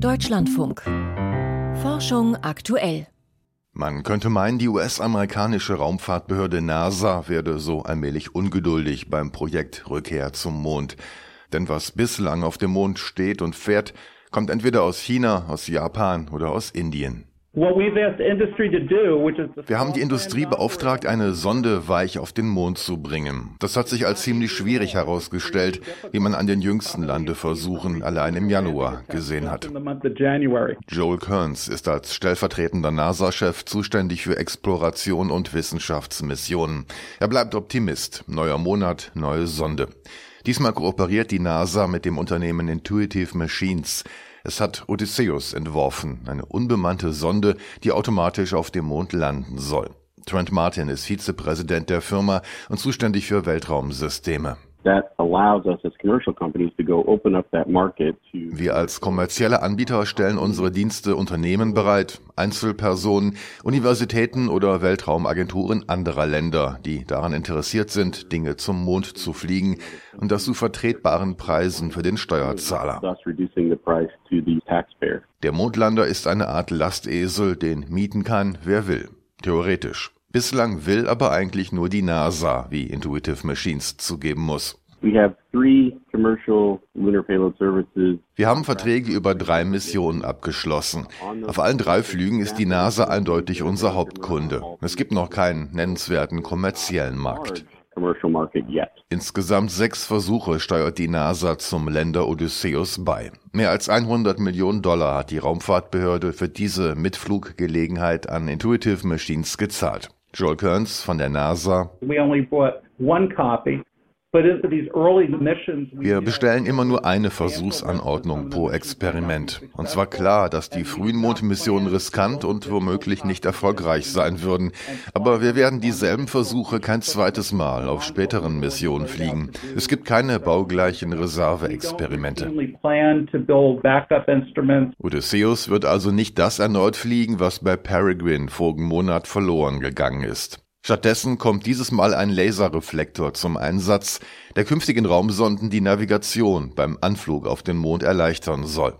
Deutschlandfunk. Forschung aktuell. Man könnte meinen, die US-amerikanische Raumfahrtbehörde NASA werde so allmählich ungeduldig beim Projekt Rückkehr zum Mond. Denn was bislang auf dem Mond steht und fährt, kommt entweder aus China, aus Japan oder aus Indien. Wir haben die Industrie beauftragt, eine Sonde weich auf den Mond zu bringen. Das hat sich als ziemlich schwierig herausgestellt, wie man an den jüngsten Landeversuchen allein im Januar gesehen hat. Joel Kearns ist als stellvertretender NASA-Chef zuständig für Exploration und Wissenschaftsmissionen. Er bleibt Optimist. Neuer Monat, neue Sonde. Diesmal kooperiert die NASA mit dem Unternehmen Intuitive Machines. Es hat Odysseus entworfen, eine unbemannte Sonde, die automatisch auf dem Mond landen soll. Trent Martin ist Vizepräsident der Firma und zuständig für Weltraumsysteme. Wir als kommerzielle Anbieter stellen unsere Dienste Unternehmen bereit, Einzelpersonen, Universitäten oder Weltraumagenturen anderer Länder, die daran interessiert sind, Dinge zum Mond zu fliegen und das zu vertretbaren Preisen für den Steuerzahler. Der Mondlander ist eine Art Lastesel, den mieten kann, wer will. Theoretisch. Bislang will aber eigentlich nur die NASA, wie Intuitive Machines zugeben muss. Wir haben Verträge über drei Missionen abgeschlossen. Auf allen drei Flügen ist die NASA eindeutig unser Hauptkunde. Es gibt noch keinen nennenswerten kommerziellen Markt. Insgesamt sechs Versuche steuert die NASA zum Länder Odysseus bei. Mehr als 100 Millionen Dollar hat die Raumfahrtbehörde für diese Mitfluggelegenheit an Intuitive Machines gezahlt. Joel Kearns von der NASA. Wir bestellen immer nur eine Versuchsanordnung pro Experiment. Und zwar klar, dass die frühen Mondmissionen riskant und womöglich nicht erfolgreich sein würden. Aber wir werden dieselben Versuche kein zweites Mal auf späteren Missionen fliegen. Es gibt keine baugleichen Reserveexperimente. Odysseus wird also nicht das erneut fliegen, was bei Peregrine vorigen Monat verloren gegangen ist. Stattdessen kommt dieses Mal ein Laserreflektor zum Einsatz, der künftigen Raumsonden die Navigation beim Anflug auf den Mond erleichtern soll.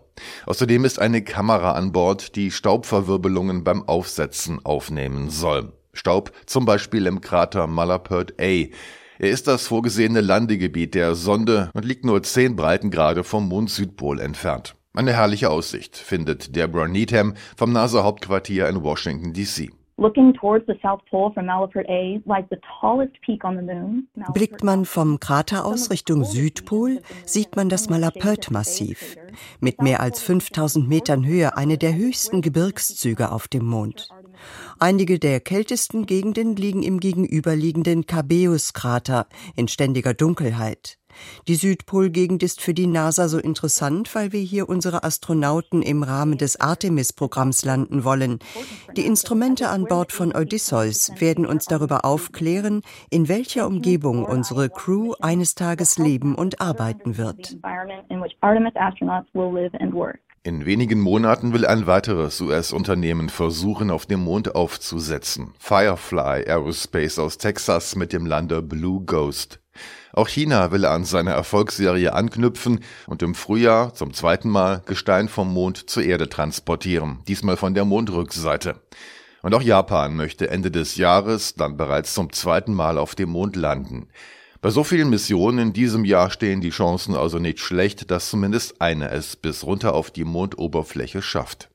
Außerdem ist eine Kamera an Bord, die Staubverwirbelungen beim Aufsetzen aufnehmen soll. Staub zum Beispiel im Krater Malapert A. Er ist das vorgesehene Landegebiet der Sonde und liegt nur zehn Breitengrade vom Mond-Südpol entfernt. Eine herrliche Aussicht, findet Deborah Needham vom NASA-Hauptquartier in Washington, D.C. Blickt man vom Krater aus Richtung Südpol, sieht man das Malapert-Massiv. Mit mehr als 5000 Metern Höhe eine der höchsten Gebirgszüge auf dem Mond. Einige der kältesten Gegenden liegen im gegenüberliegenden Cabeus-Krater in ständiger Dunkelheit. Die Südpolgegend ist für die NASA so interessant, weil wir hier unsere Astronauten im Rahmen des Artemis-Programms landen wollen. Die Instrumente an Bord von Odysseus werden uns darüber aufklären, in welcher Umgebung unsere Crew eines Tages leben und arbeiten wird. In wenigen Monaten will ein weiteres US-Unternehmen versuchen, auf dem Mond aufzusetzen. Firefly Aerospace aus Texas mit dem Lander Blue Ghost. Auch China will an seine Erfolgsserie anknüpfen und im Frühjahr zum zweiten Mal Gestein vom Mond zur Erde transportieren, diesmal von der Mondrückseite. Und auch Japan möchte Ende des Jahres dann bereits zum zweiten Mal auf dem Mond landen. Bei so vielen Missionen in diesem Jahr stehen die Chancen also nicht schlecht, dass zumindest eine es bis runter auf die Mondoberfläche schafft.